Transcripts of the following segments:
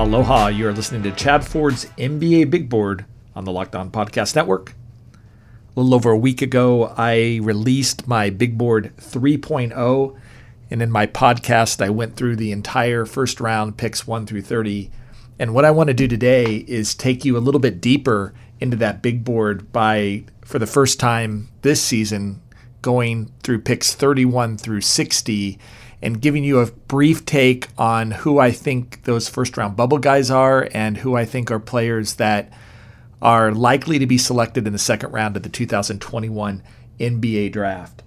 Aloha, you are listening to Chad Ford's NBA Big Board on the Locked On Podcast Network. A little over a week ago, I released my Big Board 3.0. And in my podcast, I went through the entire first round picks 1 through 30. And what I want to do today is take you a little bit deeper into that big board by, for the first time this season, going through picks 31 through 60 and giving you a brief take on who I think those first round bubble guys are and who I think are players that are likely to be selected in the second round of the 2021 NBA draft.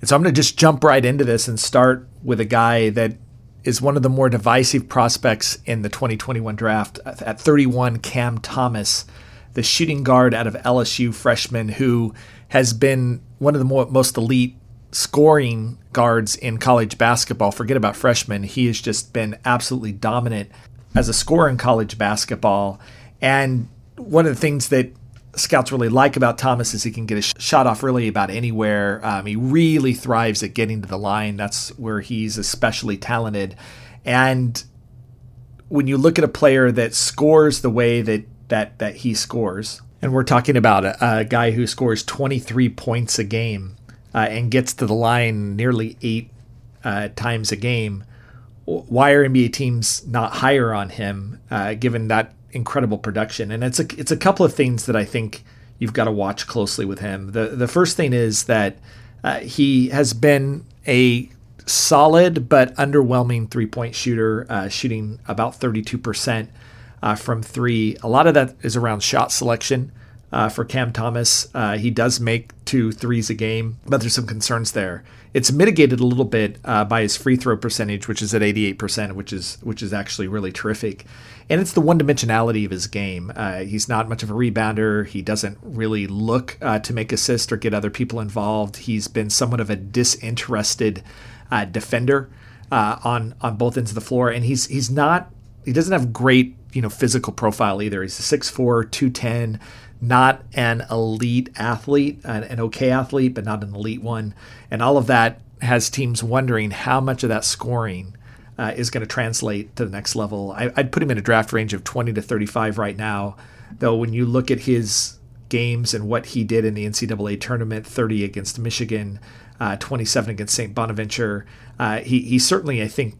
And so I'm going to just jump right into this and start with a guy that is one of the more divisive prospects in the 2021 draft. At 31, Cam Thomas, the shooting guard out of LSU freshman who has been one of the more, most elite scoring guards in college basketball. Forget about freshmen. He has just been absolutely dominant as a scorer in college basketball. And one of the things that scouts really like about Thomas is he can get a shot off really about anywhere. Um, he really thrives at getting to the line. That's where he's especially talented. And when you look at a player that scores the way that that that he scores, and we're talking about a, a guy who scores 23 points a game uh, and gets to the line nearly eight uh, times a game, why are NBA teams not higher on him uh, given that incredible production? And it's a it's a couple of things that I think you've got to watch closely with him. The the first thing is that uh, he has been a solid but underwhelming three point shooter, uh, shooting about thirty two percent uh, from three. A lot of that is around shot selection uh, for Cam Thomas. Uh, he does make two threes a game, but there's some concerns there. It's mitigated a little bit uh, by his free throw percentage, which is at 88%, which is which is actually really terrific. And it's the one dimensionality of his game. Uh, he's not much of a rebounder. He doesn't really look uh, to make assists or get other people involved. He's been somewhat of a disinterested uh, defender on on both ends of the floor, and he's he's not he doesn't have great you know physical profile either. He's a 6'4", 210 not an elite athlete, an, an okay athlete, but not an elite one. And all of that has teams wondering how much of that scoring uh, is going to translate to the next level. I, would put him in a draft range of 20 to 35 right now, though, when you look at his games and what he did in the NCAA tournament 30 against Michigan, uh, 27 against St. Bonaventure, uh, he, he certainly, I think,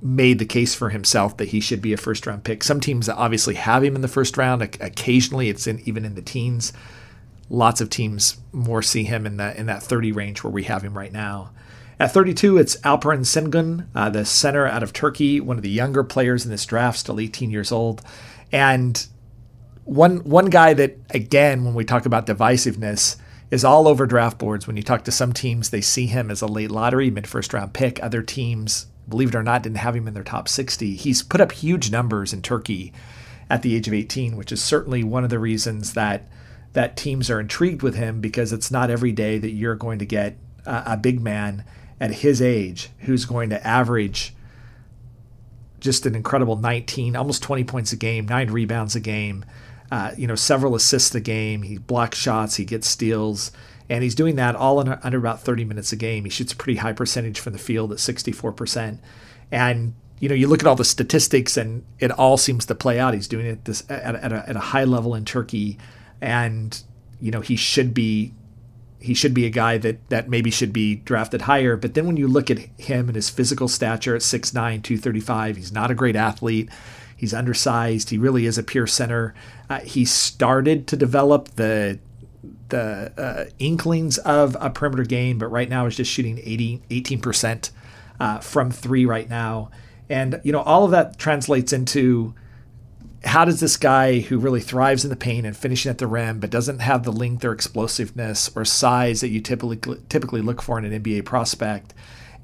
made the case for himself that he should be a first round pick. Some teams obviously have him in the first round. Occasionally, it's in, even in the teens. Lots of teams more see him in that in that 30 range where we have him right now. At 32, it's Alperen Sengun, uh, the center out of Turkey, one of the younger players in this draft, still 18 years old, and one one guy that again, when we talk about divisiveness, is all over draft boards. When you talk to some teams, they see him as a late lottery, mid first round pick. Other teams believe it or not, didn't have him in their top 60. He's put up huge numbers in Turkey at the age of 18, which is certainly one of the reasons that that teams are intrigued with him because it's not every day that you're going to get a, a big man at his age who's going to average just an incredible 19, almost 20 points a game, nine rebounds a game, uh, you know, several assists a game. He blocks shots, he gets steals. And he's doing that all under, under about 30 minutes a game. He shoots a pretty high percentage from the field at 64%. And you know, you look at all the statistics and it all seems to play out. He's doing it this at, at, a, at a high level in Turkey, and you know he should be he should be a guy that that maybe should be drafted higher. But then when you look at him and his physical stature at 6'9", 235, he's not a great athlete. He's undersized. He really is a pure center. Uh, he started to develop the the uh, inklings of a perimeter game, but right now is just shooting 80, 18% uh, from three right now. And, you know, all of that translates into how does this guy who really thrives in the paint and finishing at the rim, but doesn't have the length or explosiveness or size that you typically typically look for in an NBA prospect,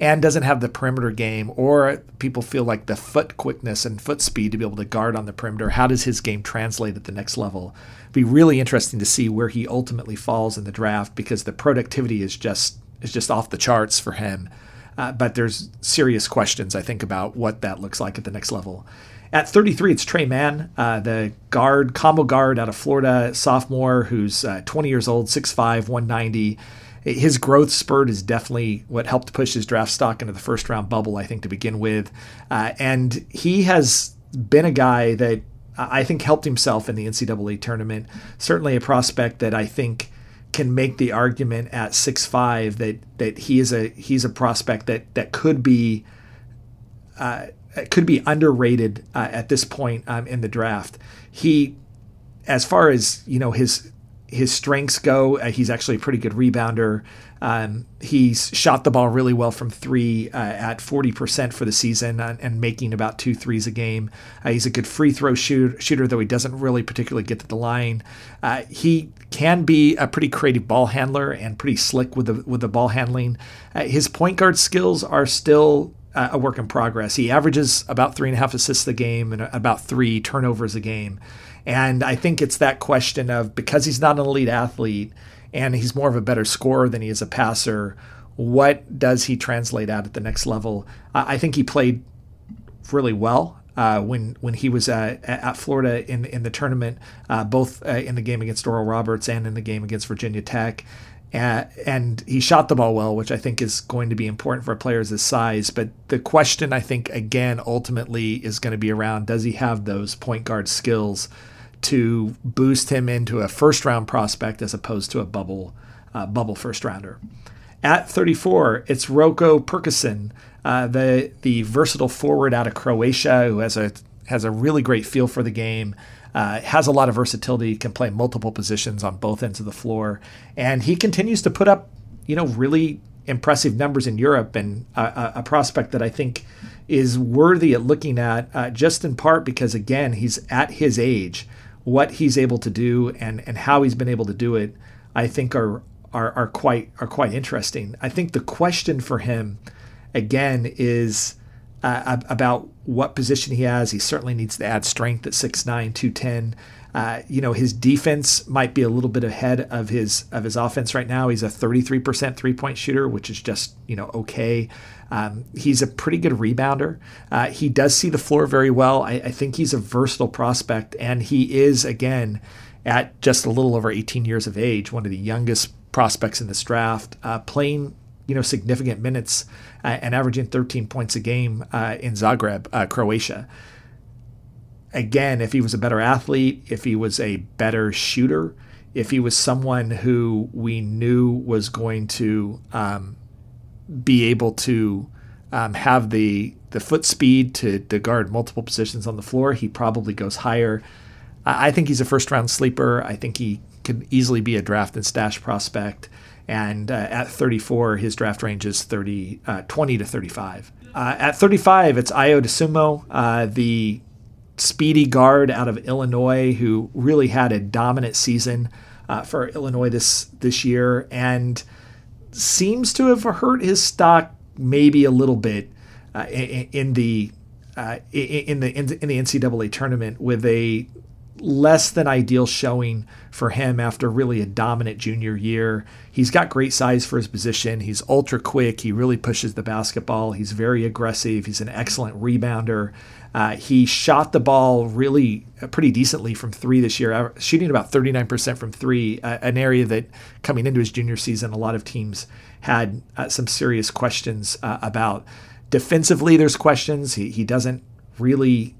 and doesn't have the perimeter game, or people feel like the foot quickness and foot speed to be able to guard on the perimeter, how does his game translate at the next level? be really interesting to see where he ultimately falls in the draft because the productivity is just is just off the charts for him. Uh, but there's serious questions I think about what that looks like at the next level. At 33, it's Tre Mann, uh, the guard, combo guard out of Florida, sophomore, who's uh, 20 years old, 6'5, 190. His growth spurt is definitely what helped push his draft stock into the first round bubble, I think, to begin with. Uh, and he has been a guy that I think helped himself in the NCAA tournament. Certainly a prospect that I think can make the argument at six five that that he is a he's a prospect that that could be uh, could be underrated uh, at this point um, in the draft. He, as far as you know, his his strengths go, uh, he's actually a pretty good rebounder. Um, he's shot the ball really well from three uh, at 40% for the season and, and, making about two threes a game. Uh, he's a good free throw shoot, shooter, though he doesn't really particularly get to the line. Uh, he can be a pretty creative ball handler and pretty slick with the with the ball handling. Uh, his point guard skills are still uh, a work in progress. He averages about three and a half assists a game and about three turnovers a game. And I think it's that question of because he's not an elite athlete and he's more of a better scorer than he is a passer. What does he translate out at the next level? I think he played really well uh, when when he was uh, at Florida in in the tournament, uh, both uh, in the game against Oral Roberts and in the game against Virginia Tech. Uh, and he shot the ball well, which I think is going to be important for a player his size. But the question, I think, again, ultimately is going to be around does he have those point guard skills to boost him into a first round prospect as opposed to a bubble uh, bubble first rounder. At 34, it's Roko Prkačin, uh, the the versatile forward out of Croatia who has a has a really great feel for the game. Uh, has a lot of versatility, can play multiple positions on both ends of the floor, and he continues to put up, you know, really impressive numbers in Europe, and a, a prospect that I think is worthy of looking at, uh, just in part because again he's at his age what he's able to do and and how he's been able to do it, I think are are are quite are quite interesting. I think the question for him again is uh, about what position he has. He certainly needs to add strength at 6'9", 210. Uh, you know, his defense might be a little bit ahead of his of his offense right now. He's a 33% three point shooter, which is just you know okay. Um, he's a pretty good rebounder. Uh, he does see the floor very well. I, I, think he's a versatile prospect, and he is again at just a little over 18 years of age, one of the youngest prospects in this draft, uh, playing you know significant minutes uh, and averaging 13 points a game uh, in Zagreb, uh, Croatia again, if he was a better athlete, if he was a better shooter, if he was someone who we knew was going to um, be able to um, have the the foot speed to, to guard multiple positions on the floor, he probably goes higher. I, I think he's a first round sleeper. I think he could easily be a draft and stash prospect. And uh, at 34, his draft range is 30, uh, 20 to 35. Uh, at 35, it's Ayo Dosunmu, uh, the speedy guard out of Illinois who really had a dominant season uh, for Illinois this this year and seems to have hurt his stock maybe a little bit uh, in, in, the uh, in the in the NCAA tournament with a less than ideal showing for him after really a dominant junior year. He's got great size for his position. He's ultra quick. He really pushes the basketball. He's very aggressive. He's an excellent rebounder. Uh, he shot the ball really uh, pretty decently from three this year, shooting about 39% from three, uh, an area that coming into his junior season, a lot of teams had uh, some serious questions uh, about. Defensively, there's questions. He, he doesn't really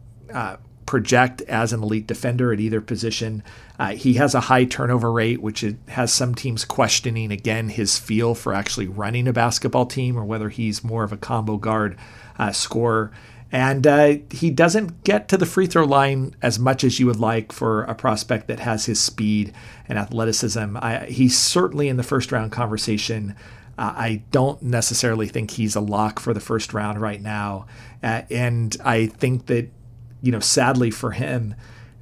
project as an elite defender at either position. Uh, he has a high turnover rate, which has some teams questioning again his feel for actually running a basketball team or whether he's more of a combo guard uh, scorer. And uh, he doesn't get to the free throw line as much as you would like for a prospect that has his speed and athleticism. I, he's certainly in the first round conversation. Uh, I don't necessarily think he's a lock for the first round right now. Uh, and I think that, you know, sadly for him,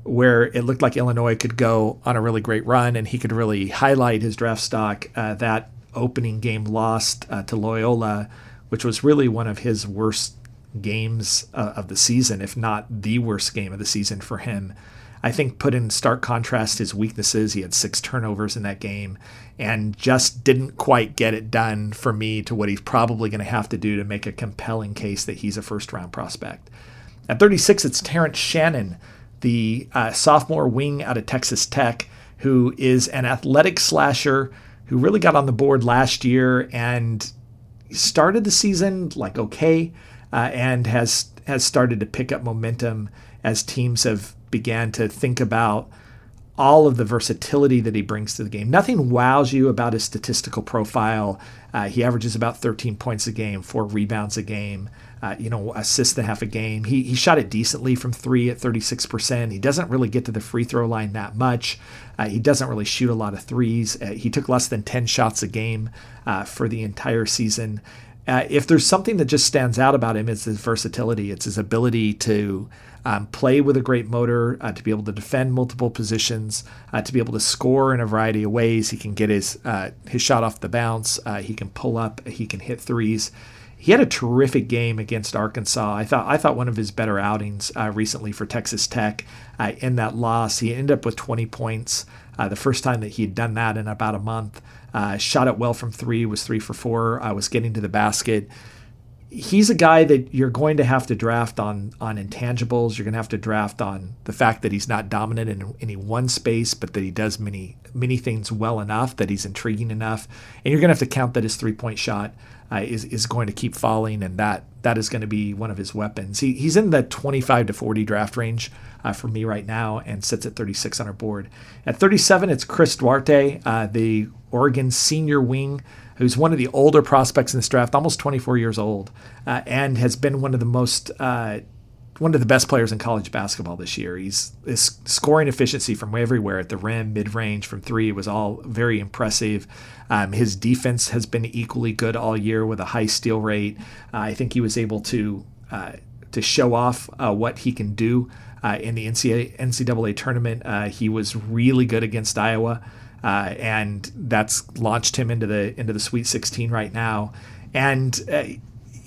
where it looked like Illinois could go on a really great run and he could really highlight his draft stock. Uh, that opening game lost uh, to Loyola, which was really one of his worst games uh, of the season, if not the worst game of the season for him. I think put in stark contrast his weaknesses. He had six turnovers in that game and just didn't quite get it done for me to what he's probably going to have to do to make a compelling case that he's a first round prospect. At 36, it's Terrence Shannon, the uh, sophomore wing out of Texas Tech, who is an athletic slasher who really got on the board last year and started the season like okay uh, and has has started to pick up momentum as teams have began to think about all of the versatility that he brings to the game. Nothing wows you about his statistical profile. Uh, he averages about 13 points a game, four rebounds a game, uh, you know, assists a half a game. He, he shot it decently from three at 36%. He doesn't really get to the free throw line that much. Uh, he doesn't really shoot a lot of threes. Uh, he took less than 10 shots a game uh, for the entire season. Uh, if there's something that just stands out about him, it's his versatility. It's his ability to um, play with a great motor, uh, to be able to defend multiple positions, uh, to be able to score in a variety of ways. He can get his uh, his shot off the bounce. Uh, he can pull up. He can hit threes. He had a terrific game against Arkansas. I thought I thought one of his better outings uh, recently for Texas Tech. in that loss, he ended up with 20 points. the first time that he had done that in about a month. Uh, shot it well from three, was three for four. I was getting to the basket. He's a guy that you're going to have to draft on on intangibles. You're going to have to draft on the fact that he's not dominant in any one space, but that he does many many things well enough that he's intriguing enough. And you're going to have to count that his three point shot uh, is is going to keep falling, and that that is going to be one of his weapons. He, he's in the 25 to 40 draft range uh, for me right now, and sits at 36 on our board. At 37, it's Chris Duarte, uh, the Oregon senior wing, who's one of the older prospects in this draft, almost 24 years old, uh, and has been one of the most uh, one of the best players in college basketball this year. He's his scoring efficiency from everywhere at the rim, mid range, from three was all very impressive. Um, his defense has been equally good all year with a high steal rate. Uh, I think he was able to uh, to show off uh, what he can do uh, in the NCAA, NCAA tournament. Uh, he was really good against Iowa uh, and that's launched him into the into the Sweet 16 right now. And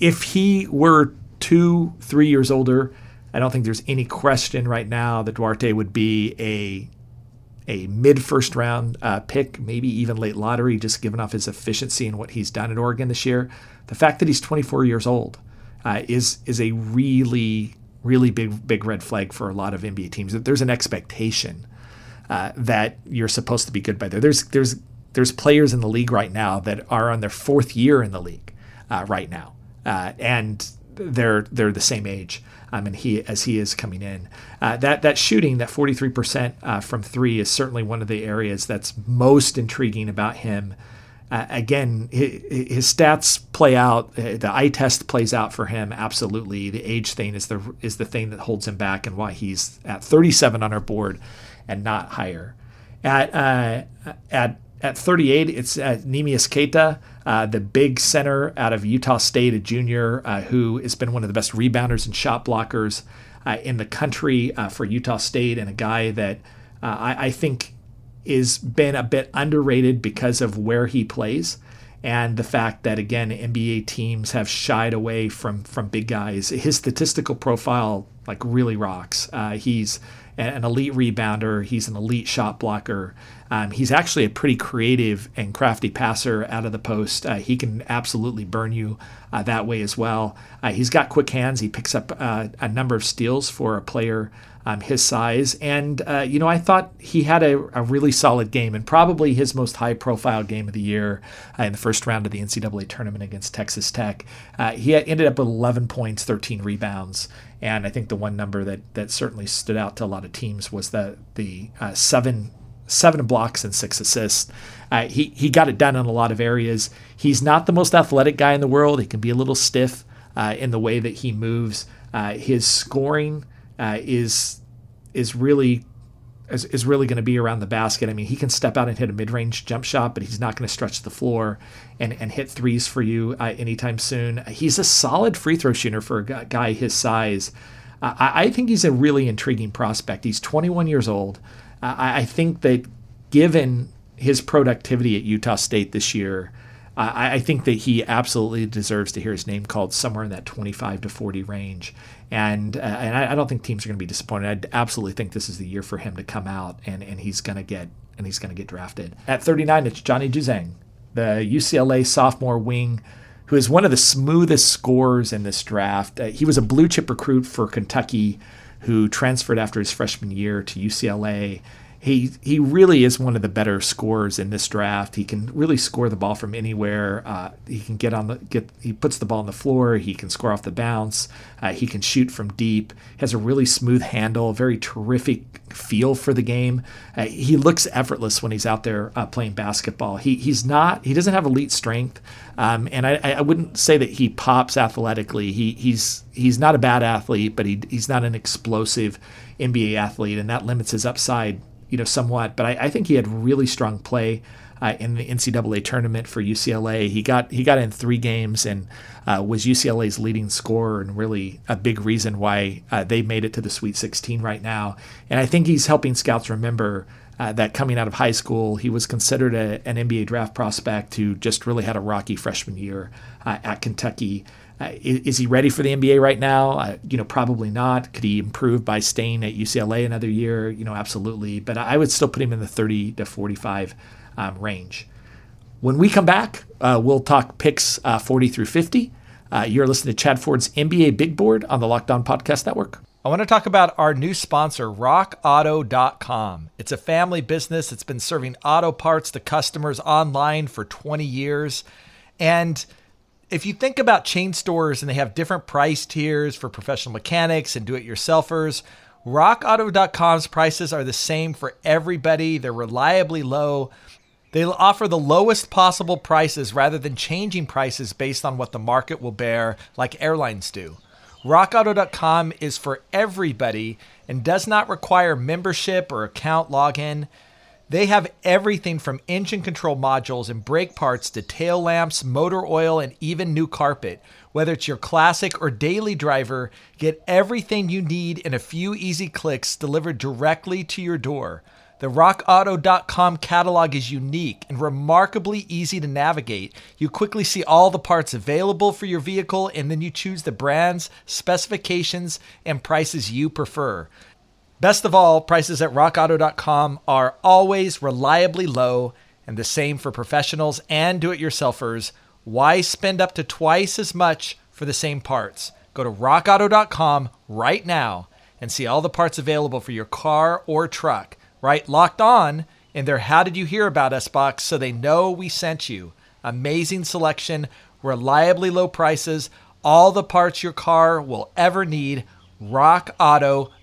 if he were two, three years older, I don't think there's any question right now that Duarte would be a a mid first round uh, pick, maybe even late lottery, just given off his efficiency and what he's done at Oregon this year. The fact that he's 24 years old uh, is is a really really big big red flag for a lot of NBA teams. There's an expectation uh, that you're supposed to be good by there. There's there's there's players in the league right now that are on their fourth year in the league uh, right now, uh, and they're they're the same age. Um, and he as he is coming in, uh, that that shooting that 43% uh, from three is certainly one of the areas that's most intriguing about him. Uh, again, his, his, stats play out. The eye test plays out for him absolutely. The age thing is the is the thing that holds him back, and why he's at 37 on our board and not higher. At uh, at at 38, it's uh, Neemias Queta, uh, the big center out of Utah State, a junior uh, who has been one of the best rebounders and shot blockers uh, in the country uh, for Utah State, and a guy that uh, I, I, think is been a bit underrated because of where he plays and the fact that again NBA teams have shied away from from big guys. His statistical profile like really rocks. He's an elite rebounder. He's an elite shot blocker. Um, he's actually a pretty creative and crafty passer out of the post. Uh, he can absolutely burn you uh, that way as well. Uh, he's got quick hands. He picks up uh, a number of steals for a player um, his size. And, uh, you know, I thought he had a, a, really solid game and probably his most high profile game of the year uh, in the first round of the NCAA tournament against Texas Tech. he ended up with 11 points, 13 rebounds. And I think the one number that that certainly stood out to a lot of teams was the the uh, seven seven blocks and six assists. Uh, he he got it done in a lot of areas. He's not the most athletic guy in the world. He can be a little stiff uh, in the way that he moves. Uh, his scoring uh, is is really is, is really going to be around the basket. I mean, he can step out and hit a mid range jump shot, but he's not going to stretch the floor and, and hit threes for you uh, anytime soon. He's a solid free throw shooter for a guy his size. I, I, think he's a really intriguing prospect. He's 21 years old. I, I, think that given his productivity at Utah State this year, I, I, think that he absolutely deserves to hear his name called somewhere in that 25 to 40 range. And uh, and I, I, don't think teams are going to be disappointed. I absolutely think this is the year for him to come out and, and he's going to get and he's going to get drafted. At 39, it's Johnny Juzang, the UCLA sophomore wing who is one of the smoothest scorers in this draft. Uh, he was a blue chip recruit for Kentucky who transferred after his freshman year to UCLA he he really is one of the better scorers in this draft. He can really score the ball from anywhere. Uh, he can get on the get. He puts the ball on the floor. He can score off the bounce. Uh, he can shoot from deep. Has a really smooth handle. Very terrific feel for the game. Uh, he looks effortless when he's out there uh, playing basketball. He he's not. He doesn't have elite strength, um, and I, I wouldn't say that he pops athletically. He he's he's not a bad athlete, but he he's not an explosive NBA athlete, and that limits his upside you know, somewhat. But I, I think he had really strong play uh, in the NCAA tournament for UCLA. He got he got in three games and uh, was UCLA's leading scorer and really a big reason why uh, they made it to the Sweet 16 right now. And I think he's helping scouts remember. Uh, that coming out of high school, he was considered a, an NBA draft prospect who just really had a rocky freshman year uh, at Kentucky. Uh, is, is, he ready for the NBA right now? Uh, you know, probably not. Could he improve by staying at UCLA another year? You know, absolutely. But I would still put him in the 30 to 45 um, range. When we come back, uh, we'll talk picks uh, 40 through 50. Uh, you're listening to Chad Ford's NBA Big Board on the Locked On Podcast Network. I want to talk about our new sponsor, RockAuto.com. It's a family business that's been serving auto parts to customers online for 20 years. And if you think about chain stores and they have different price tiers for professional mechanics and do it yourselfers, rockauto.com's prices are the same for everybody. They're reliably low. They offer the lowest possible prices rather than changing prices based on what the market will bear, like airlines do. RockAuto.com is for everybody and does not require membership or account login. They have everything from engine control modules and brake parts to tail lamps, motor oil, and even new carpet. Whether it's your classic or daily driver, get everything you need in a few easy clicks delivered directly to your door. The rockauto.com catalog is unique and remarkably easy to navigate. You quickly see all the parts available for your vehicle and then you choose the brands, specifications, and prices you prefer. Best of all, prices at rockauto.com are always reliably low and the same for professionals and do it yourselfers. Why spend up to twice as much for the same parts? Go to rockauto.com right now and see all the parts available for your car or truck. Right locked on in their How Did You Hear About Us box so they know we sent you. Amazing selection, reliably low prices, all the parts your car will ever need. RockAuto.com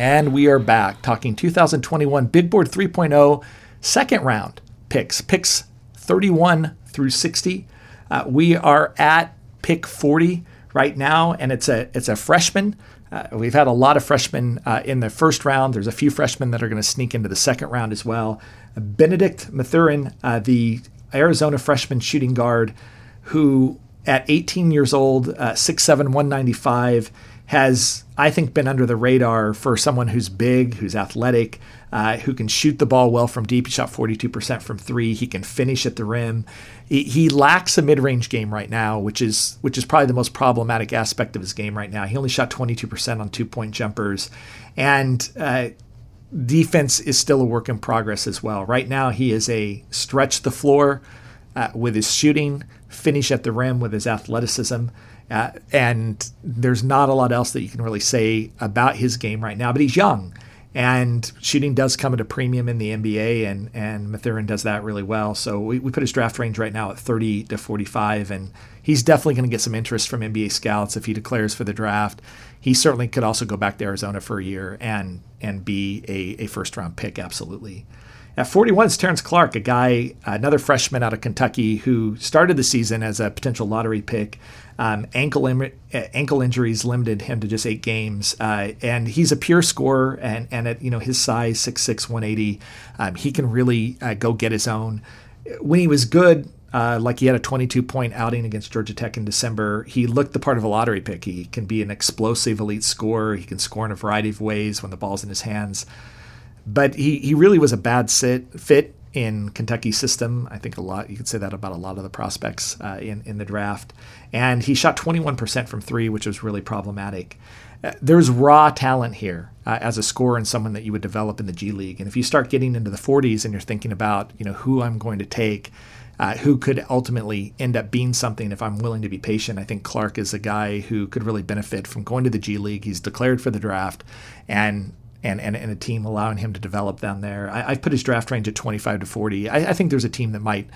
And we are back talking 2021 Big Board 3.0 second round picks, picks 31 through 60. Uh, we are at pick 40 right now, and it's a it's a freshman. Uh, we've had a lot of freshmen uh, in the first round. There's a few freshmen that are going to sneak into the second round as well. Bennedict Mathurin, uh, the Arizona freshman shooting guard who, at 18 years old, uh, 6'7, 195, has, I think, been under the radar for someone who's big, who's athletic, uh, who can shoot the ball well from deep. He shot 42% from three. He can finish at the rim. He, he lacks a mid-range game right now, which is which is probably the most problematic aspect of his game right now. He only shot 22% on two-point jumpers, and uh, defense is still a work in progress as well. Right now, he is a stretch the floor uh, with his shooting, finish at the rim with his athleticism. Uh, and there's not a lot else that you can really say about his game right now, but he's young. And shooting does come at a premium in the NBA, and, and Mathurin does that really well. So we, we put his draft range right now at 30 to 45, and he's definitely going to get some interest from NBA scouts if he declares for the draft. He certainly could also go back to Arizona for a year and and be a, a first round pick, absolutely. At 41 is Terrence Clarke, a guy, another freshman out of Kentucky who started the season as a potential lottery pick. Um, ankle Im- ankle injuries limited him to just eight games, uh, and he's a pure scorer. And, and at you know his size, 6'6", 180, um, he can really uh, go get his own. When he was good, uh, like he had a 22 point outing against Georgia Tech in December. He looked the part of a lottery pick. He can be an explosive elite scorer. He can score in a variety of ways when the ball's in his hands. But he, he really was a bad sit, fit in Kentucky's system. I think a lot, you could say that about a lot of the prospects uh, in, in the draft. And he shot 21% from three, which was really problematic. Uh, there's raw talent here uh, as a scorer and someone that you would develop in the G League. And if you start getting into the 40s and you're thinking about, you know, who I'm going to take, uh, who could ultimately end up being something if I'm willing to be patient. I think Clarke is a guy who could really benefit from going to the G League. He's declared for the draft, and and, and, and a team allowing him to develop down there. I, have put his draft range at 25 to 40. I, I, think there's a team that might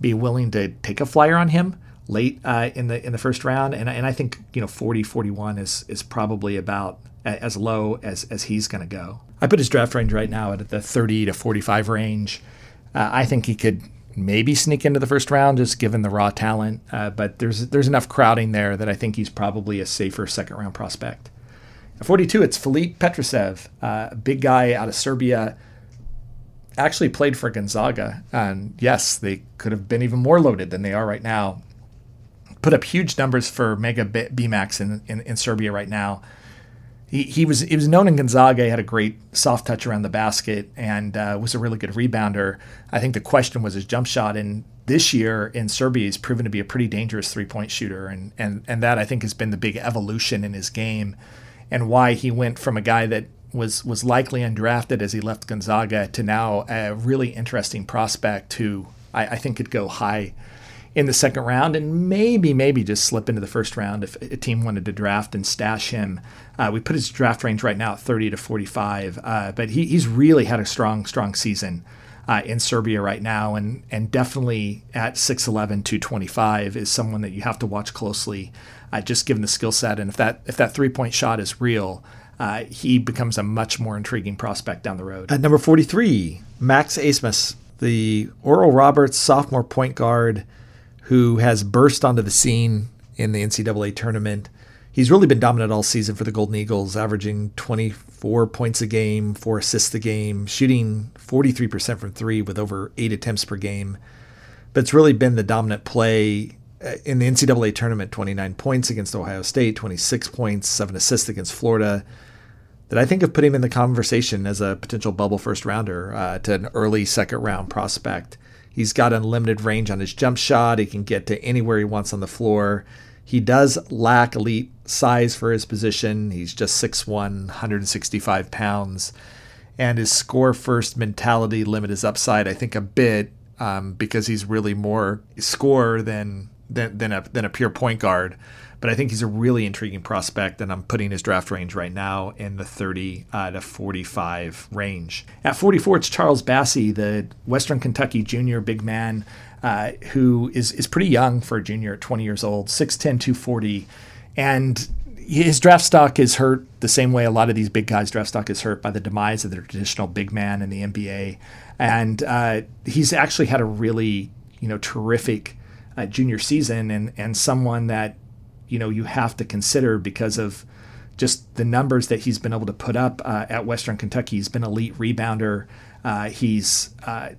be willing to take a flyer on him late uh, in the in the first round, and, and I think you know 40, 41 is is probably about as low as as he's going to go. I put his draft range right now at the 30 to 45 range. Uh, I think he could maybe sneak into the first round just given the raw talent, uh, but there's there's enough crowding there that I think he's probably a safer second round prospect. At 42, it's Filip Petrusev, uh, a big guy out of Serbia. Actually played for Gonzaga, and yes, they could have been even more loaded than they are right now. Put up huge numbers for Mega Bemax in, in, in Serbia right now he, he was he was known in Gonzaga. He had a great soft touch around the basket and uh, was a really good rebounder. I think the question was his jump shot. And this year in Serbia, he's proven to be a pretty dangerous three point shooter, and and and that I think has been the big evolution in his game, and why he went from a guy that was was likely undrafted as he left Gonzaga to now a really interesting prospect who I, I think could go high in the second round and maybe, maybe just slip into the first round if a team wanted to draft and stash him. Uh, we put his draft range right now at 30 to 45, uh, but he, he's really had a strong, strong season. Uh, in Serbia right now, and and definitely at 6'11", 225 is someone that you have to watch closely, uh, just given the skill set. And if that if that three point shot is real, uh, he becomes a much more intriguing prospect down the road. At number 43, Max Abmas, the Oral Roberts sophomore point guard who has burst onto the scene in the NCAA tournament. He's really been dominant all season for the Golden Eagles, averaging 24 points a game, four assists a game, shooting 43% from three with over eight attempts per game. But it's really been the dominant play in the NCAA tournament 29 points against Ohio State, 26 points, seven assists against Florida. That I think of putting him in the conversation as a potential bubble first rounder uh, to an early second round prospect. He's got unlimited range on his jump shot. He can get to anywhere he wants on the floor. He does lack elite size for his position. He's just 6'1, 165 pounds. And his score first mentality limit his upside, I think, a bit um, because he's really more scorer than, than, than, a, than a pure point guard but I think he's a really intriguing prospect, and I'm putting his draft range right now in the 30 uh, to 45 range. At 44, it's Charles Bassey, the Western Kentucky junior big man, uh, who is, is pretty young for a junior at 20 years old, 6'10, 240. And his draft stock is hurt the same way a lot of these big guys' draft stock is hurt by the demise of the traditional big man in the NBA. And uh, he's actually had a really, you know, terrific junior season and, and someone that you know you have to consider because of just the numbers that he's been able to put up uh, at Western Kentucky. He's been elite rebounder. Uh, he's uh,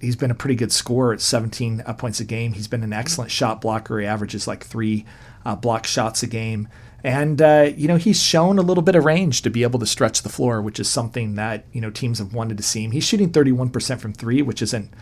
he's been a pretty good scorer at 17 uh, points a game. He's been an excellent shot blocker. He averages like three uh, block shots a game. And, you know, he's shown a little bit of range to be able to stretch the floor, which is something that, you know, teams have wanted to see him. He's shooting 31% from three, which isn't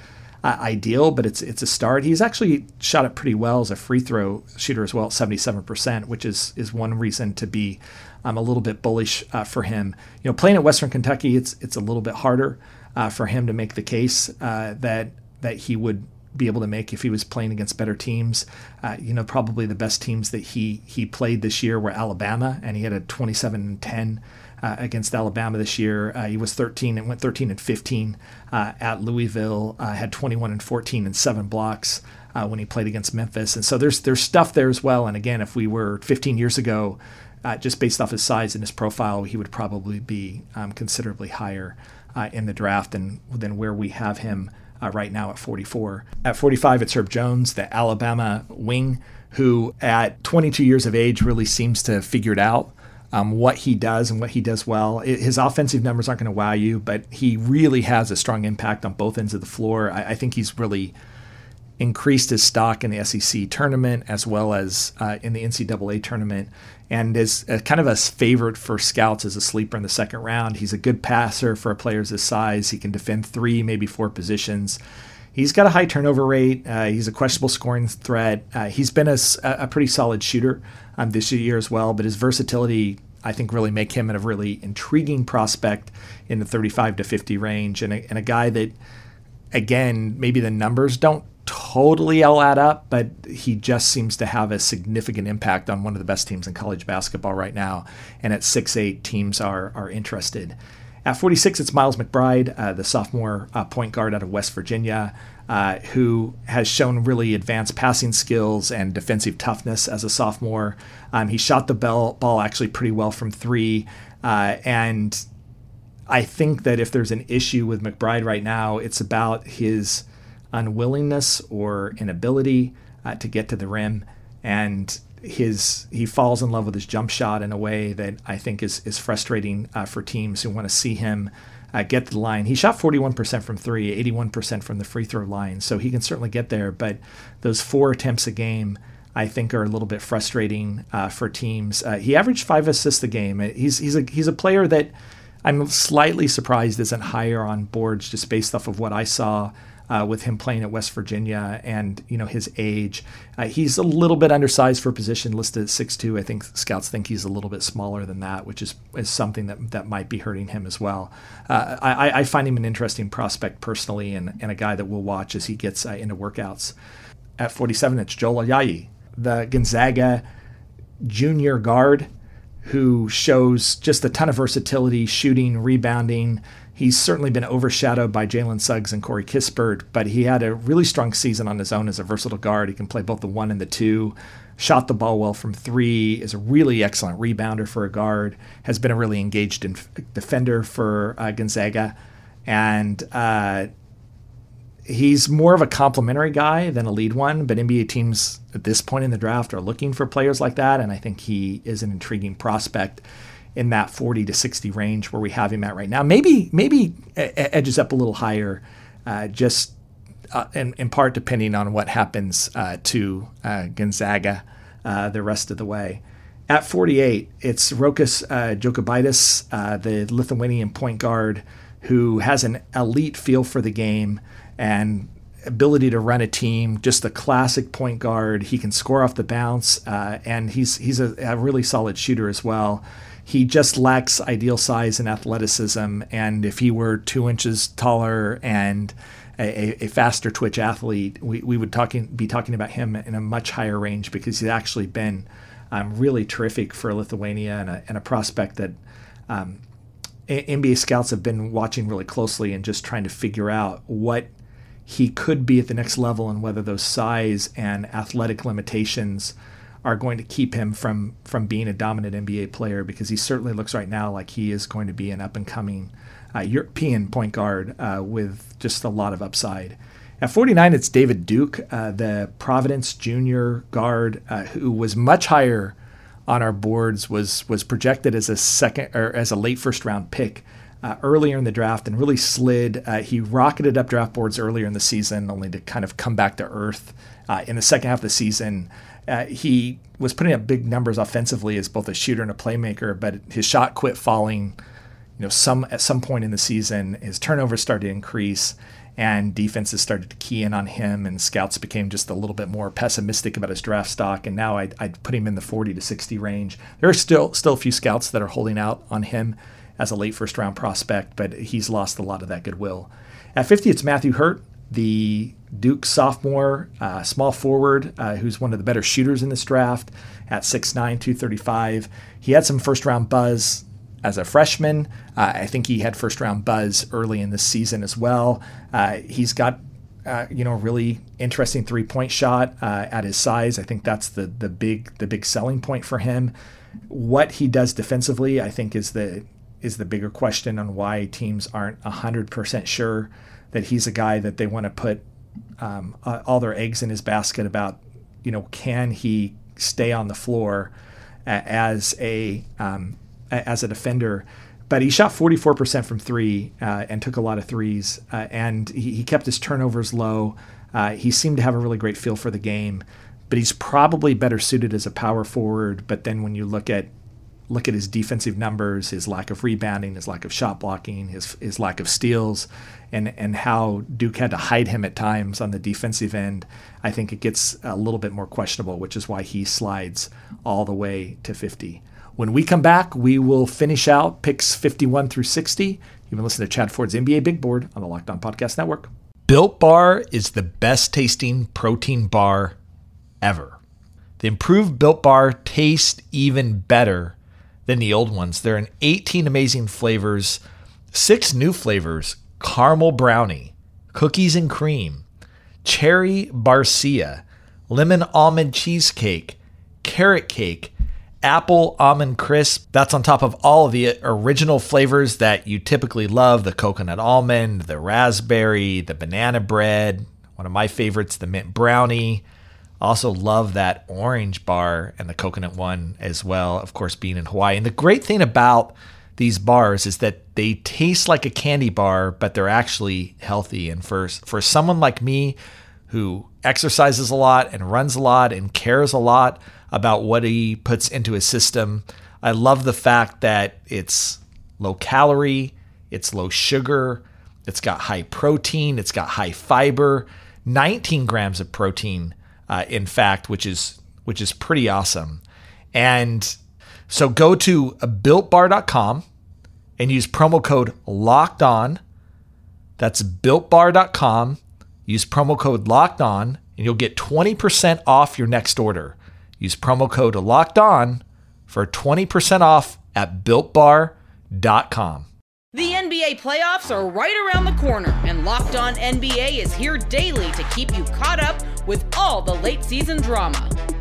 uh, ideal, but it's it's a start. He's actually shot it pretty well as a free throw shooter as well, 77%, which is is one reason to be um, a little bit bullish uh, for him. You know, playing at Western Kentucky, it's it's a little bit harder uh, for him to make the case uh, that that he would be able to make if he was playing against better teams. Uh, you know, probably the best teams that he he played this year were Alabama, and he had a 27 and 10 uh, against Alabama this year. Uh, he was 13 and went 13 and 15 uh, at Louisville. Uh, had 21 and 14 and seven blocks uh, when he played against Memphis. And so there's there's stuff there as well. And again, if we were 15 years ago, just based off his size and his profile, he would probably be um, considerably higher in the draft than than where we have him. Uh, right now at 44. At 45, it's Herb Jones, the Alabama wing, who at 22 years of age really seems to have figured out um, what he does and what he does well. It, his offensive numbers aren't going to wow you, but he really has a strong impact on both ends of the floor. I, I think he's really increased his stock in the SEC tournament as well as uh, in the NCAA tournament, and is a, kind of a favorite for scouts as a sleeper in the second round. He's a good passer for a player his size. He can defend three, maybe four positions. He's got a high turnover rate. Uh, he's a questionable scoring threat. Uh, he's been a, a, pretty solid shooter um, this year as well, but his versatility, I think, really make him a really intriguing prospect in the 35 to 50 range, and a, and a guy that, again, maybe the numbers don't totally all add up, but he just seems to have a significant impact on one of the best teams in college basketball right now. And at six eight, teams are are interested. At 46, it's Miles McBride, uh, the sophomore uh, point guard out of West Virginia, uh, who has shown really advanced passing skills and defensive toughness as a sophomore. Um, he shot the ball, ball actually pretty well from three. Uh, and I think that if there's an issue with McBride right now, it's about his unwillingness or inability uh, to get to the rim. And his he falls in love with his jump shot in a way that I think is is frustrating uh, for teams who want to see him uh, get to the line. He shot 41% from three, 81% from the free throw line, so he can certainly get there. But those four attempts a game, I think, are a little bit frustrating uh, for teams. Uh, he averaged five assists a game. He's he's a he's a player that I'm slightly surprised isn't higher on boards just based off of what I saw uh, with him playing at West Virginia and you know his age. Uh, he's a little bit undersized for position, listed at 6'2". I think scouts think he's a little bit smaller than that, which is, is something that that might be hurting him as well. Uh, I, I, find him an interesting prospect personally, and, and a guy that we'll watch as he gets uh, into workouts. At 47, it's Joel Ayayi, the Gonzaga junior guard who shows just a ton of versatility, shooting, rebounding, He's certainly been overshadowed by Jalen Suggs and Corey Kispert, but he had a really strong season on his own as a versatile guard. He can play both the one and the two. Shot the ball well from three. Is a really excellent rebounder for a guard. Has been a really engaged defender for uh, Gonzaga, and uh, he's more of a complementary guy than a lead one. But NBA teams at this point in the draft are looking for players like that, and I think he is an intriguing prospect in that 40 to 60 range where we have him at right now. Maybe maybe edges up a little higher, uh, just uh, in, in, part depending on what happens uh, to uh, Gonzaga uh, the rest of the way. At 48, it's Rokas uh, Jokubaitis, uh, the Lithuanian point guard, who has an elite feel for the game and ability to run a team. Just a classic point guard. He can score off the bounce, and he's he's a, a really solid shooter as well he just lacks ideal size and athleticism. And if he were two inches taller and a, a faster twitch athlete, we, we would talking, be talking about him in a much higher range because he's actually been um, really terrific for Lithuania and a, and a prospect that um, NBA scouts have been watching really closely and just trying to figure out what he could be at the next level and whether those size and athletic limitations are going to keep him from from being a dominant NBA player because he certainly looks right now like he is going to be an up and coming uh, European point guard uh, with just a lot of upside. At 49, it's David Duke, uh, the Providence junior guard, uh, who was much higher on our boards, was was projected as a second or as a late first round pick uh, earlier in the draft and really slid. Uh, he rocketed up draft boards earlier in the season, only to kind of come back to earth uh, in the second half of the season. Uh, he was putting up big numbers offensively as both a shooter and a playmaker, but his shot quit falling. You know, some at some point in the season, his turnovers started to increase, and defenses started to key in on him, and scouts became just a little bit more pessimistic about his draft stock. And now I'd, I'd put him in the 40 to 60 range. There are still still a few scouts that are holding out on him as a late first round prospect, but he's lost a lot of that goodwill. At 50, it's Matthew Hurt, the Duke sophomore, uh, small forward, uh, who's one of the better shooters in this draft at 6'9, 235. He had some first round buzz as a freshman. Uh, I think he had first round buzz early in the season as well. Uh, he's got uh, you know, really interesting three point shot uh, at his size. I think that's the the big the big selling point for him. What he does defensively, I think, is the is the bigger question on why teams aren't hundred percent sure that he's a guy that they want to put um, uh, all their eggs in his basket about, you know, can he stay on the floor as a um, as a defender? But he shot 44% from three uh, and took a lot of threes, uh, and he, he, kept his turnovers low. Uh, he seemed to have a really great feel for the game, but he's probably better suited as a power forward. But then when you look at look at his defensive numbers, his lack of rebounding, his lack of shot blocking, his his lack of steals, and and how Duke had to hide him at times on the defensive end, I think it gets a little bit more questionable, which is why he slides all the way to 50. When we come back, we will finish out picks 51 through 60. You've been listening to Chad Ford's NBA Big Board on the Locked On Podcast Network. Built Bar is the best tasting protein bar ever. The improved Built Bar tastes even better than the old ones. They're in 18 amazing flavors, six new flavors caramel brownie, cookies and cream, cherry barcia, lemon almond cheesecake, carrot cake, apple almond crisp. That's on top of all of the original flavors that you typically love the coconut almond, the raspberry, the banana bread. One of my favorites, the mint brownie. Also love that orange bar and the coconut one as well, of course, being in Hawaii. And the great thing about these bars is that they taste like a candy bar, but they're actually healthy. And for, for someone like me who exercises a lot and runs a lot and cares a lot about what he puts into his system, I love the fact that it's low calorie, it's low sugar, it's got high protein, it's got high fiber, 19 grams of protein uh, in fact, which is which is pretty awesome. And so go to builtbar.com and use promo code locked on. That's builtbar.com. Use promo code locked on and you'll get 20% off your next order. Use promo code locked on for 20% off at builtbar.com. The NBA playoffs are right around the corner, and Locked On NBA is here daily to keep you caught up with all the late season drama.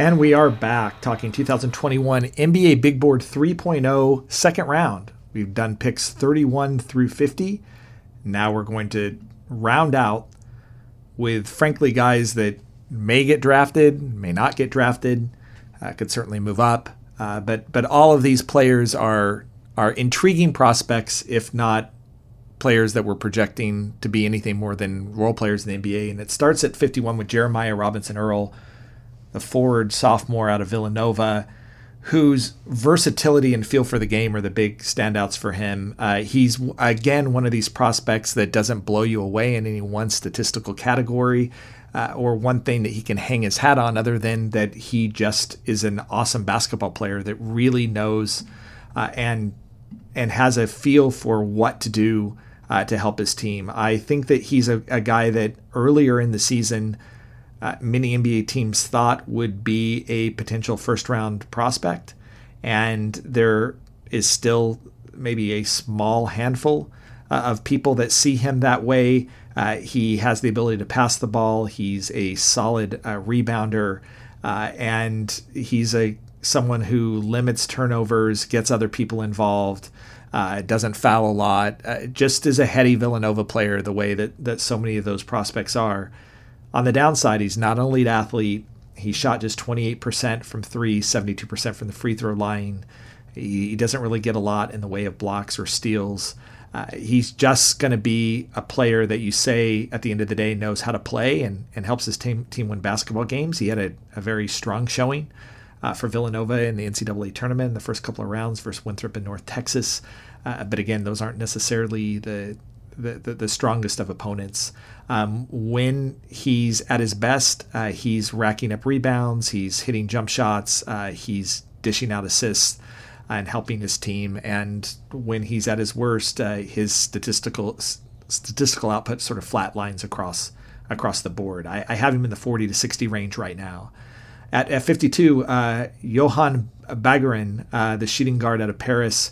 And we are back talking 2021 NBA Big Board 3.0 second round. We've done picks 31 through 50. Now we're going to round out with, frankly, guys that may get drafted, may not get drafted, uh, could certainly move up. Uh, but but all of these players are are intriguing prospects, if not players that we're projecting to be anything more than role players in the NBA. And it starts at 51 with Jeremiah Robinson Earl the forward sophomore out of Villanova, whose versatility and feel for the game are the big standouts for him. Uh, he's, again, one of these prospects that doesn't blow you away in any one statistical category. Uh, or one thing that he can hang his hat on, other than that he just is an awesome basketball player that really knows uh, and and has a feel for what to do uh, to help his team. I think that he's a, a guy that earlier in the season, uh, many NBA teams thought would be a potential first round prospect. And there is still maybe a small handful uh, of people that see him that way. Uh, he has the ability to pass the ball. He's a solid uh, rebounder, uh, and he's a someone who limits turnovers, gets other people involved, uh, doesn't foul a lot. Uh, just as a heady Villanova player, the way that that so many of those prospects are. On the downside, he's not an elite athlete. He shot just 28% from three, 72% from the free throw line. He, he doesn't really get a lot in the way of blocks or steals. Uh, he's just going to be a player that you say at the end of the day knows how to play and, and helps his team team win basketball games. He had a, a very strong showing uh, for Villanova in the NCAA tournament in the first couple of rounds versus Winthrop in North Texas. Uh, but again, those aren't necessarily the the, the, strongest of opponents. Um, when he's at his best, uh, he's racking up rebounds, he's hitting jump shots, uh, he's dishing out assists and helping his team. And when he's at his worst, uh, his statistical statistical output sort of flatlines across across the board. I, I, have him in the 40 to 60 range right now. At, at 52, uh, Juhann Begarin, uh, the shooting guard out of Paris,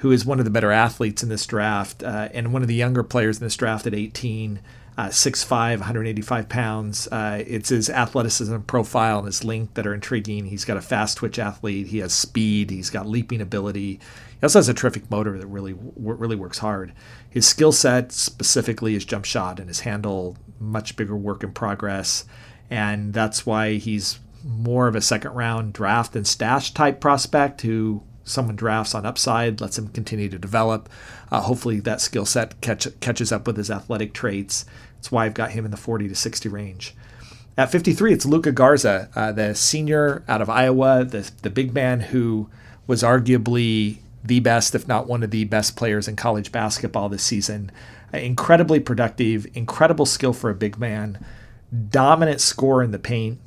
who is one of the better athletes in this draft uh, and one of the younger players in this draft at 18 uh, 6'5, 185 pounds. Uh, it's his athleticism profile and his length that are intriguing. He's got a fast twitch athlete. He has speed. He's got leaping ability. He also has a terrific motor that really really works hard. His skill set, specifically his jump shot and his handle, much bigger work in progress. And that's why he's more of a second round draft and stash type prospect who someone drafts on upside, lets him continue to develop. Uh, hopefully, that skill set catch, catches up with his athletic traits. That's why I've got him in the 40 to 60 range. At 53, it's Luka Garza, uh, the senior out of Iowa, the, the big man who was arguably the best, if not one of the best players in college basketball this season. Uh, incredibly productive, incredible skill for a big man, dominant score in the paint,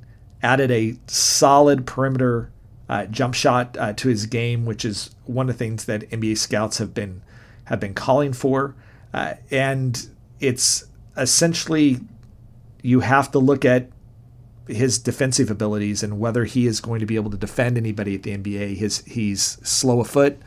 added a solid perimeter uh, jump shot uh, to his game, which is one of the things that NBA scouts have been have been calling for. Uh, and it's essentially you have to look at his defensive abilities and whether he is going to be able to defend anybody at the NBA. His he's slow of foot.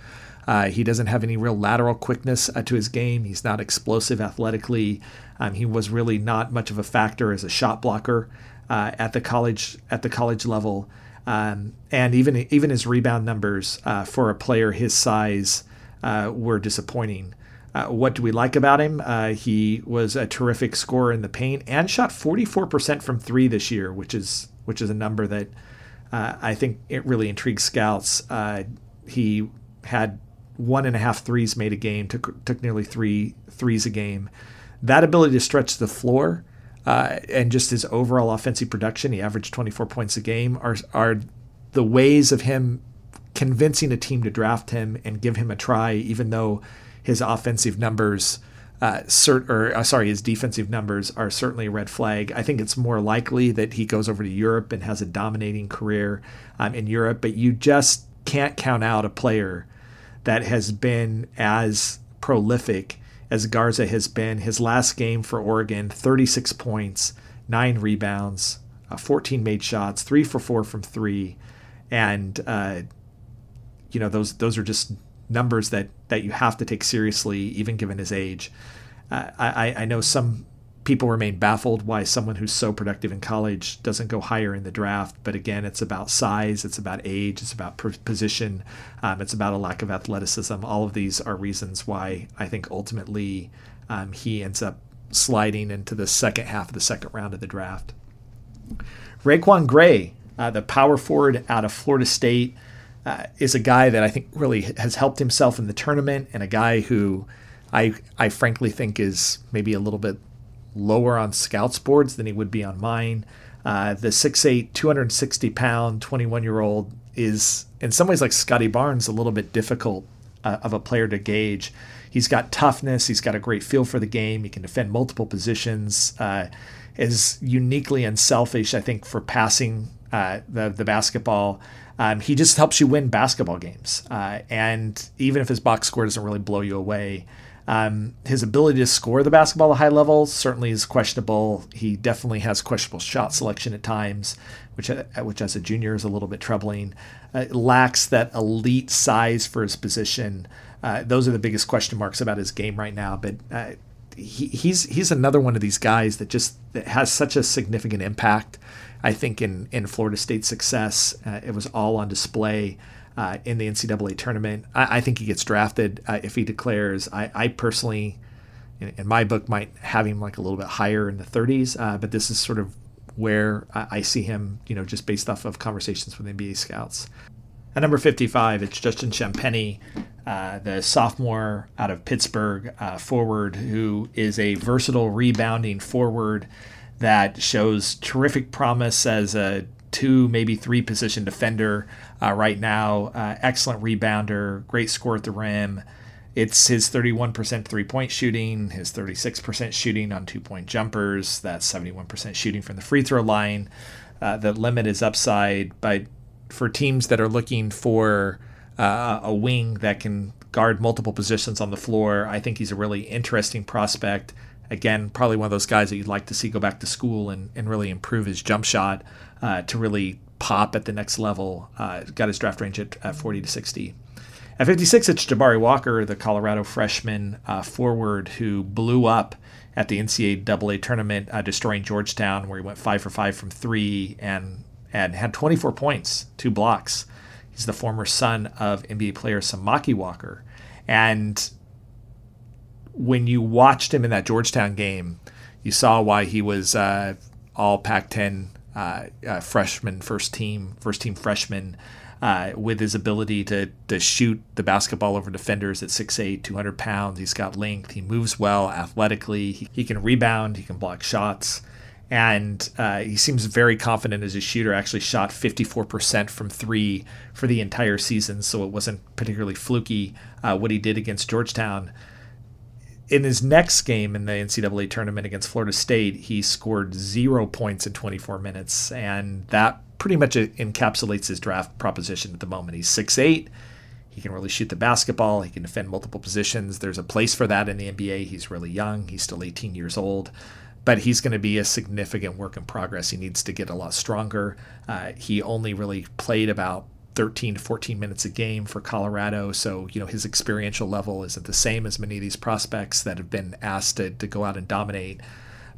Uh, he doesn't have any real lateral quickness uh, to his game. He's not explosive athletically. Um, he was really not much of a factor as a shot blocker uh, at the college at the college level. Um, and even even his rebound numbers uh, for a player his size uh, were disappointing. Uh, what do we like about him? Uh, he was a terrific scorer in the paint and shot 44% from three this year, which is which is a number that uh, I think it really intrigues scouts. Uh, he had one and a half threes made a game, took took nearly three threes a game. That ability to stretch the floor uh, and just his overall offensive production, he averaged 24 points a game, are are the ways of him convincing a team to draft him and give him a try, even though his offensive numbers, uh, cert, or uh, sorry, his defensive numbers are certainly a red flag. I think it's more likely that he goes over to Europe and has a dominating career um, in Europe, but you just can't count out a player that has been as prolific as Garza has been. His last game for Oregon, 36 points, nine rebounds, uh, 14 made shots, three for four from three, and uh, you know those those are just numbers that that you have to take seriously, even given his age. Uh, I, I know some people remain baffled why someone who's so productive in college doesn't go higher in the draft. But again, it's about size, it's about age, it's about position, um, it's about a lack of athleticism. All of these are reasons why I think ultimately um, he ends up sliding into the second half of the second round of the draft. RaiQuan Gray, uh, the power forward out of Florida State uh, is a guy that I think really has helped himself in the tournament, and a guy who I I frankly think is maybe a little bit lower on scouts boards than he would be on mine. Uh, the 6'8", 260 pound, 21 year old is in some ways like Scotty Barnes, a little bit difficult uh, of a player to gauge. He's got toughness. He's got a great feel for the game. He can defend multiple positions. Uh, is uniquely unselfish, I think, for passing uh, the the basketball. Um, he just helps you win basketball games. Uh, and even if his box score doesn't really blow you away, Um, his ability to score the basketball at a high level certainly is questionable. He definitely has questionable shot selection at times, which uh, which as a junior is a little bit troubling. Uh, lacks that elite size for his position. Uh, those are the biggest question marks about his game right now. But uh, he, he's he's another one of these guys that just that has such a significant impact. I think in in Florida State's success, uh, it was all on display uh, in the NCAA tournament. I, I think he gets drafted uh, if he declares. I, I personally, in, in, my book, might have him like a little bit higher in the 30s, uh, but this is sort of where I, I, see him, you know, just based off of conversations with NBA scouts. At number 55, it's Justin Champagnie, uh, the sophomore out of Pittsburgh uh, forward, who is a versatile rebounding forward that shows terrific promise as a two, maybe three position defender uh, right now. Uh, excellent rebounder, great score at the rim. It's his 31% three point shooting, his 36% shooting on two point jumpers. That's 71% shooting from the free throw line. Uh, the limit is upside, but for teams that are looking for uh, a wing that can guard multiple positions on the floor, I think he's a really interesting prospect. Again, probably one of those guys that you'd like to see go back to school and, and really improve his jump shot uh, to really pop at the next level. Uh, got his draft range at, at 40 to 60. At 56, it's Jabari Walker, the Colorado freshman uh, forward who blew up at the NCAA tournament, uh, destroying Georgetown, where he went five for five from three and and had 24 points, two blocks. He's the former son of NBA player Samaki Walker, and when you watched him in that Georgetown game, you saw why he was uh, all Pac-10 uh, uh, freshman, first team, first team freshman. Uh, with his ability to, to shoot the basketball over defenders at 6'8, 200 pounds. He's got length. He moves well athletically. He, he can rebound. He can block shots. And uh, he seems very confident as a shooter. Actually, shot 54% from three for the entire season, so it wasn't particularly fluky uh, what he did against Georgetown in his next game in the NCAA tournament against Florida State, he scored zero points in 24 minutes, and that pretty much encapsulates his draft proposition at the moment. He's 6'8. He can really shoot the basketball. He can defend multiple positions. There's a place for that in the NBA. He's really young. He's still 18 years old, but he's going to be a significant work in progress. He needs to get a lot stronger. Uh, he only really played about 13 to 14 minutes a game for Colorado. So, you know, his experiential level isn't the same as many of these prospects that have been asked to, to go out and dominate.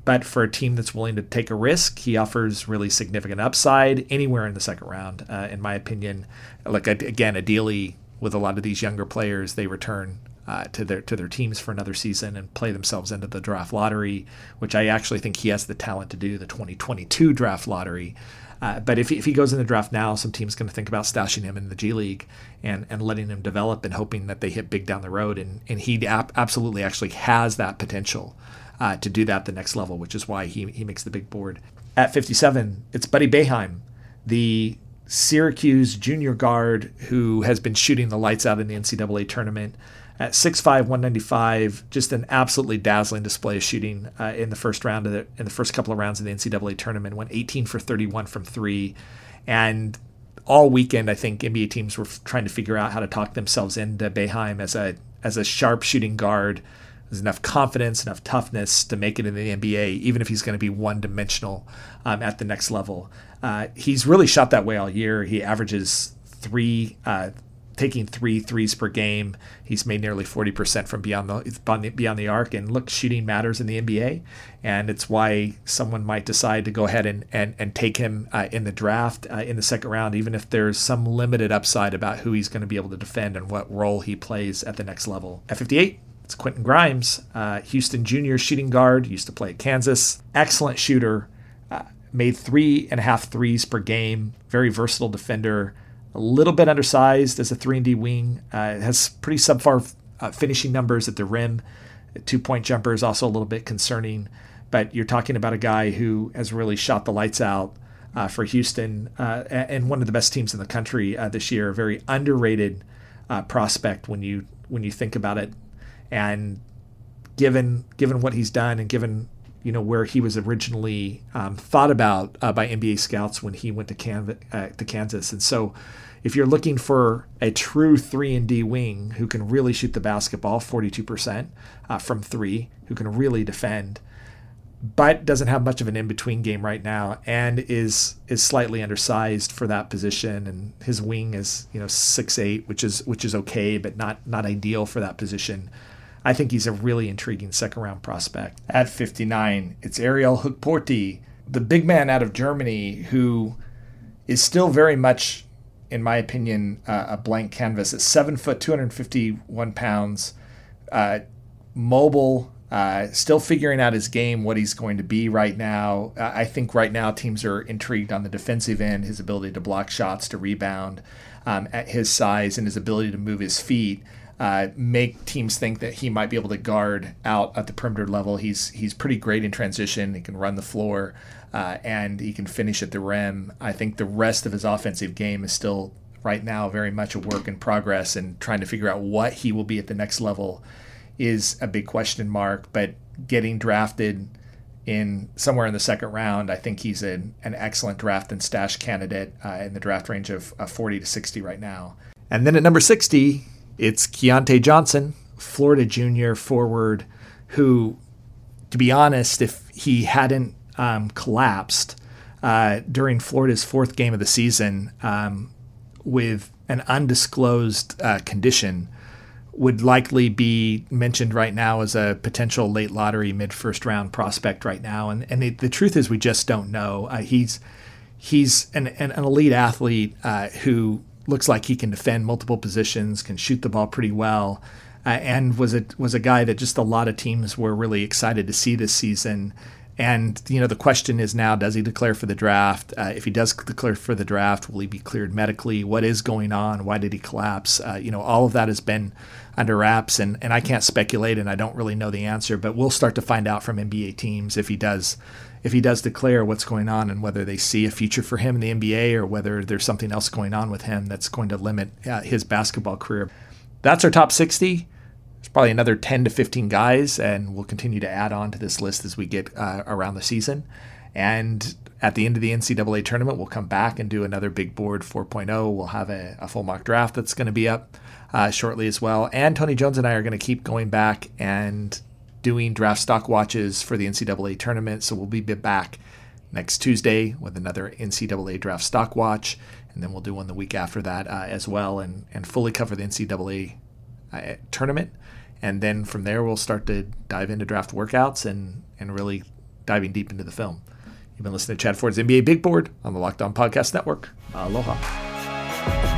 But for a team that's willing to take a risk, he offers really significant upside anywhere in the second round, uh, in my opinion. Like, again, ideally, with a lot of these younger players, they return uh, to their to their teams for another season and play themselves into the draft lottery, which I actually think he has the talent to do. The 2022 draft lottery, uh, but if he, if he goes in the draft now, some team's going to think about stashing him in the G League and, and letting him develop and hoping that they hit big down the road. And, and he ap- absolutely actually has that potential uh, to do that the next level, which is why he, he makes the big board. At 57, it's Buddy Boeheim, the Syracuse junior guard who has been shooting the lights out in the NCAA tournament at 6'5", 195, just an absolutely dazzling display of shooting uh, in the first round of the, in the first couple of rounds of the NCAA tournament. Went 18 for 31 from three, and all weekend I think NBA teams were f- trying to figure out how to talk themselves into Boeheim as a as a sharp shooting guard. There's enough confidence, enough toughness to make it in the NBA, even if he's going to be one dimensional um, at the next level. Uh, he's really shot that way all year. He averages three uh, taking three threes per game. He's made nearly 40% from beyond the beyond the arc. And look, shooting matters in the NBA, and it's why someone might decide to go ahead and and, and take him uh, in the draft uh, in the second round, even if there's some limited upside about who he's going to be able to defend and what role he plays at the next level. At 58. It's Quentin Grimes, uh, Houston Junior shooting guard, used to play at Kansas. Excellent shooter, uh, made three and a half threes per game. Very versatile defender a little bit undersized as a 3 and D wing. Uh, has pretty subpar uh, finishing numbers at the rim. Two point jumper is also a little bit concerning, but you're talking about a guy who has really shot the lights out uh, for Houston uh, and one of the best teams in the country uh, this year. A very underrated uh, prospect when you when you think about it, and given given what he's done and given you know where he was originally um, thought about uh, by NBA scouts when he went to, Can- uh, to Kansas, and so if you're looking for a true 3 and D wing who can really shoot the basketball 42% uh, from 3, who can really defend but doesn't have much of an in-between game right now and is is slightly undersized for that position and his wing is you know six eight which is which is okay but not not ideal for that position I think he's a really intriguing second round prospect. At 59, it's Ariel Hukporti, the big man out of Germany who is still very much, in my opinion, uh, a blank canvas. At seven foot, 251 pounds, uh, mobile, uh, still figuring out his game, what he's going to be right now. I think right now teams are intrigued on the defensive end, his ability to block shots, to rebound, um, at his size and his ability to move his feet uh, make teams think that he might be able to guard out at the perimeter level. He's he's pretty great in transition. He can run the floor, uh, and he can finish at the rim. I think the rest of his offensive game is still right now very much a work in progress, and trying to figure out what he will be at the next level is a big question mark. But getting drafted in somewhere in the second round, I think he's an, an excellent draft and stash candidate uh, in the draft range of, of 40 to 60 right now. And then at number 60, it's Keyontae Johnson, Florida junior forward, who, to be honest, if he hadn't um, collapsed uh, during Florida's fourth game of the season um, with an undisclosed uh, condition, would likely be mentioned right now as a potential late lottery, mid first round prospect right now. And and the truth is, we just don't know. Uh, he's he's an, an, elite athlete uh, who looks like he can defend multiple positions, can shoot the ball pretty well, uh, and was a was a guy that just a lot of teams were really excited to see this season. And you know the question is now: Does he declare for the draft? Uh, if he does declare for the draft, will he be cleared medically? What is going on? Why did he collapse? Uh, you know, all of that has been under wraps, and and I can't speculate, and I don't really know the answer. But we'll start to find out from NBA teams if he does if he does declare what's going on and whether they see a future for him in the NBA or whether there's something else going on with him that's going to limit uh, his basketball career. That's our top 60. There's probably another 10 to 15 guys, and we'll continue to add on to this list as we get uh, around the season. And at the end of the NCAA tournament, we'll come back and do another big board 4.0. We'll have a, a full mock draft that's going to be up uh, shortly as well. And Tony Jones and I are going to keep going back and doing draft stock watches for the NCAA tournament. So we'll be back next Tuesday with another NCAA draft stock watch, and then we'll do one the week after that uh, as well, and and fully cover the NCAA uh, tournament. And then from there, we'll start to dive into draft workouts and and really diving deep into the film. You've been listening to Chad Ford's NBA Big Board on the Locked On Podcast Network. Aloha.